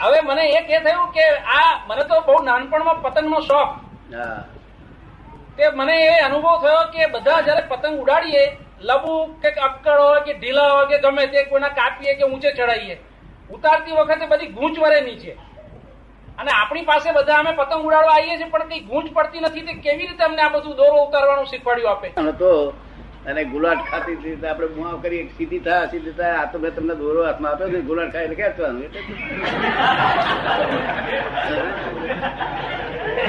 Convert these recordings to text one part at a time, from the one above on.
હવે મને એક એ થયું કે આ મને તો બહુ નાનપણમાં પતંગનો શોખ. તે મને એ અનુભવ થયો કે બધા જયારે પતંગ ઉડાડીએ લબુ કે અક્કડ હોય કે ઢીલા હોય કે ગમે તે કોઈના કાપીએ કે ઊંચે ચડાવીએ ઉતારતી વખતે બધી ગૂંચ વરે નીચે. અને આપણી પાસે બધા અમે પતંગ ઉડાડવા આવીએ છીએ પણ કઈ ગૂંચ પડતી નથી તે કેવી રીતે અમને આ બધું દોરો ઉતારવાનું શીખવાડ્યું આપે? તો અને ગુલાટ ખાતી હતી તો આપણે મુઆ કરી સીધી થાય સીધી થાય આ તો મેં તમને દોરો હાથમાં આપ્યો ને ગુલાટ ખાય એટલે ખેંચવાનું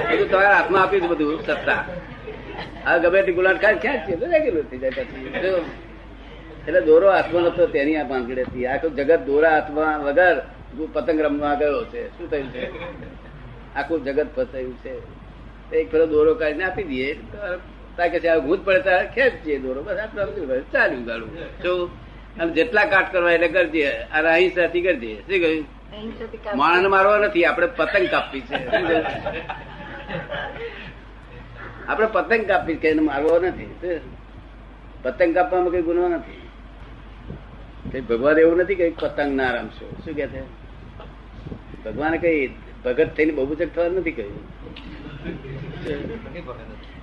બધું તમારા હાથમાં આપ્યું છે બધું, સત્તા. આ ગમે તે ગુલાટ ખાય ખેંચીએ, તો રેગ્યુલર થઈ જાય પછી. એટલે દોરો હાથમાં નતો, તેની આ પાંગડી હતી આખું જગત દોરા હાથમાં વગર પતંગ રમવા ગયો છે. શું થયું છે? આખું જગત ફસાયું છે. એક પેલો દોરો કાઢીને આપી દઈએ. કે છે ભૂત પડે ત્યારે ખેંચીએ દોરો. બસ આટલું ચાલ્યું ગાડું શું અને જેટલા કાટ કરવા એટલે કરજે અને અહિંસાથી કરજે શું કહ્યું? માણસ મારવા નથી. આપણે પતંગ કાપવી છે. આપણે પતંગ કાપવી કે એને મારવો નથી. પતંગ કાપવામાં કઈ ગુનો નથી. કઈ ભગવાન એવું નથી કે પતંગ ના રમશો. શું કે છે? ભગવાને કઈ ભગત થઈને બહુ થવાનું નથી કહ્યું.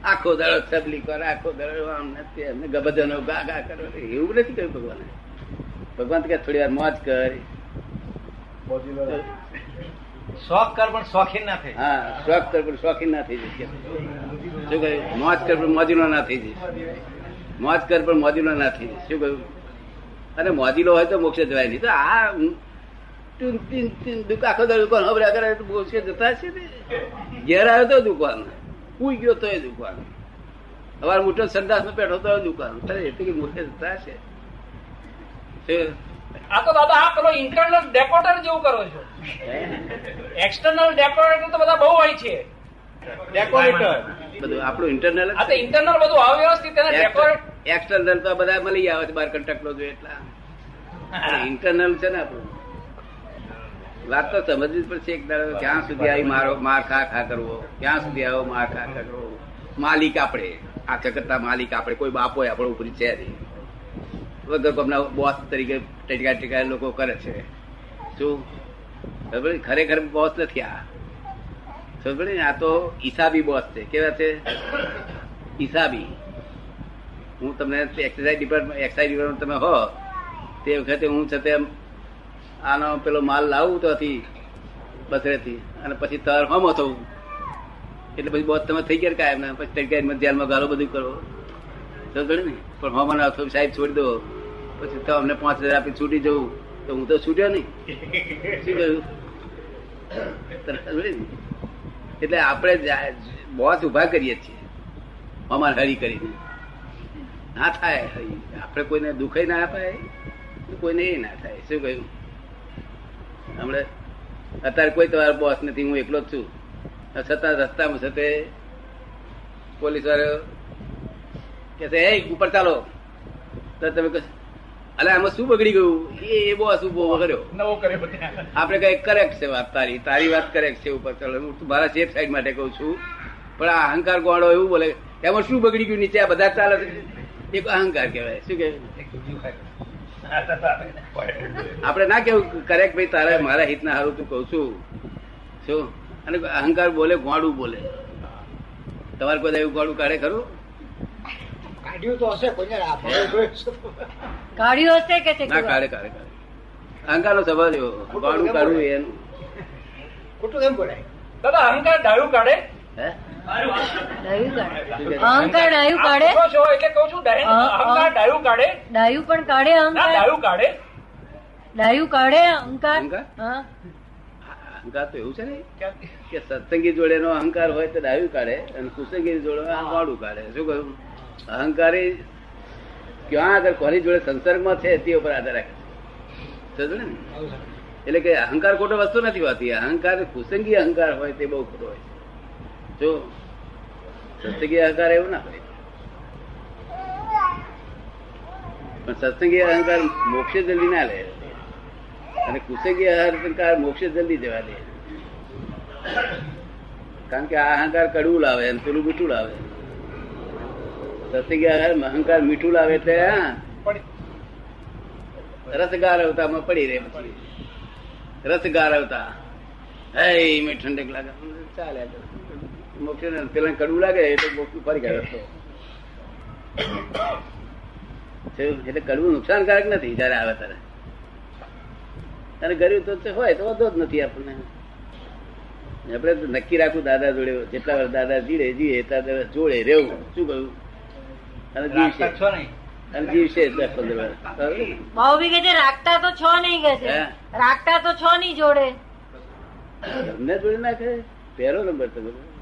આખો દાડો તબલી કરે આખો દાડો આમ નથી એમને ગબજનો ગા ગા કરો. એવું નથી કહ્યું ભગવાને? ભગવાન કે થોડી વાર મોજ કર. શોખ કર પણ શોખીન ના થઈ હા શોખ કર પણ શોખીન ના થઈ જશે શું કહ્યું? મોજ કર પણ મોજીલો ના થઈ જશે મોજ કર પણ મોજીલો ના થઈ જશે શું કહ્યું? અને મોજીલો હોય તો મોક્ષે જવાય નહીં. તો આ આખો દાડો દુકાન હવે તો મોક્ષે જતા છે ને? ઘેર આવ્યો તો દુકાન પૂઈ ગયો તો એ દુકાન અમારે મોટો સંદાસમાં બેઠો તો એ દુકાન એટલે કે મોટે છે. આ તો દાદા આ પેલો ઇન્ટરનલ ડેકોરેટર જેવું કરો છો? એક્સટર્નલ ડેકોરેટર તો બધા બહુ હોય છે. ડેકોરેટર બધું આપણું ઇન્ટરનલ આ તો ઇન્ટરનલ બધું અવ્યવસ્થિત એને ડેકોરેટ એક્સટર્નલ તો બધા મળી આવે છે બાર કંટકલો જોઈએ એટલા. ઇન્ટરનલ છે ને આપણું. વાત તો સમજવી પડશે એક દાડો. ક્યાં સુધી આવી મારો માર ખા ખા કરવો? ક્યાં સુધી આવ્યો માર ખા કરવો? માલિક આપણે. આ જગતના માલિક આપણે. કોઈ બાપો આપણો ઉપરી છે નહીં. વગર કોમના બોસ તરીકે ટેકા ટેકા લોકો કરે છે. શું? ખરેખર બોસ નથી આ. ને? આ તો હિસાબી બોસ છે. કેવા છે? હિસાબી હું તમને એક્સરસાઇઝ ડિપાર્ટમેન્ટ એક્સાઇઝ ડિપાર્ટમેન્ટ તમે હો, તે વખતે હું છતાં આનો પેલો માલ લાવું તો હતી બસરેથી અને પછી તર હમો થવું એટલે પછી બહુ તમે થઈ ગયા કાયમ ને પછી તડકા જેલમાં ગાળો બધું કરો. ને. પણ હમ ના થયું સાહેબ છોડી દો. પછી તો અમને પાંચ હજાર આપી છૂટી જવું તો હું તો છૂટ્યો નહીં. શું કહ્યું? એટલે આપણે બોસ ઊભા કરીએ છીએ. અમારે હરી કરીને. ના થાય. આપણે કોઈને દુઃખ ના અપાય. કોઈને એ ના થાય. શું કહ્યું? હમણાં અત્યારે કોઈ તમારો બોસ નથી હું એકલો જ છું. છતાં રસ્તામાં છે પોલીસ વાળો કે છે "એ, ઉપર ચાલો. તો તમે અલે આમાં શું બગડી ગયું? એ બોસ ઊભો કર્યો. નવો કર્યો આપણે કઈ કરેક્ટ છે વાત તારી તારી વાત કરેક્ટ છે ઉપર ચાલો. હું તો મારા સેફ સાઈડ માટે કઉ છું. પણ આ અહંકાર ગોળો એવું બોલે એમાં શું બગડી ગયું? નીચે આ બધા ચાલે એક અહંકાર કહેવાય. શું કહેવાય? આપણે ના કેવું કરેક્ટ ભાઈ તારે મારા હિત ના હારું તું કઉ છું. શું? અને અહંકાર બોલે ગોડું બોલે. તમારે કોઈ એવું ગોડું કાઢે ખરું? કાઢ્યું તો હશે કાઢ્યું હશે કે છે ના કાઢે કાઢે કાઢે. અહંકાર નો સ્વભાવ એવો ગોડું કાઢવું એનું. ખોટું કેમ બોલાય? દાદા અહંકાર ડાયું કાઢે? હે? અહંકાર ડાયું કાઢે. એટલે છું અહંકાર ડાયું કાઢે. ડાયું પણ કાઢે અહંકાર. ડાયું કાઢે. ડાયું કાઢે અહંકાર. અહંકાર? તો એવું છે ને કે સત્સંગી જોડે નો અહંકાર હોય તો ડાયું કાઢે અને કુસંગી જોડે વાળું કાઢે. શું કહ્યું અહંકારી ક્યાં આગળ કોની જોડે સંસર્ગમાં છે તે ઉપર આધાર રાખે. છે. ને? એટલે કે અહંકાર ખોટો વસ્તુ નથી હોતી. અહંકાર કુસંગી અહંકાર હોય તે બહુ ખોટો હોય જો સત્સંગી અહંકાર એવું ના હોય. પણ સત્સંગી અહંકાર મોક્ષે જલ્દી ના લે. અને કુસંગી અહંકાર મોક્ષે જલ્દી જવા દે. કારણ કે આ અહંકાર કડવું લાવે અને પેલું મીઠું લાવે. સત્સંગી અહંકાર અહંકાર મીઠું લાવે એટલે હા. પણ રસ ગારવતામાં પડી રહે પછી. રસ ગારવતા હે ઠંડક લાગે ચાલે મોક્ષ પેલા કડવું લાગે એટલે મોક્ષ ફરી ગયો? એટલે કડવું નુકસાનકારક નથી જયારે આવે ત્યારે. અને ગરીબ તો હોય તો વાંધો જ નથી આપણને. આપણે નક્કી રાખવું દાદા જોડે જેટલા વાર દાદા જીડે જીએ એટલા દિવસ જોડે રહેવું. શું કહ્યું? અને જીવશે. અને જીવશે દસ પંદર વર્ષ બહુ બી કે છે રાખતા તો છો નહીં કે છે. રાખતા તો છો નહીં જોડે. તમને જોડે નાખે પહેલો નંબર તો બધો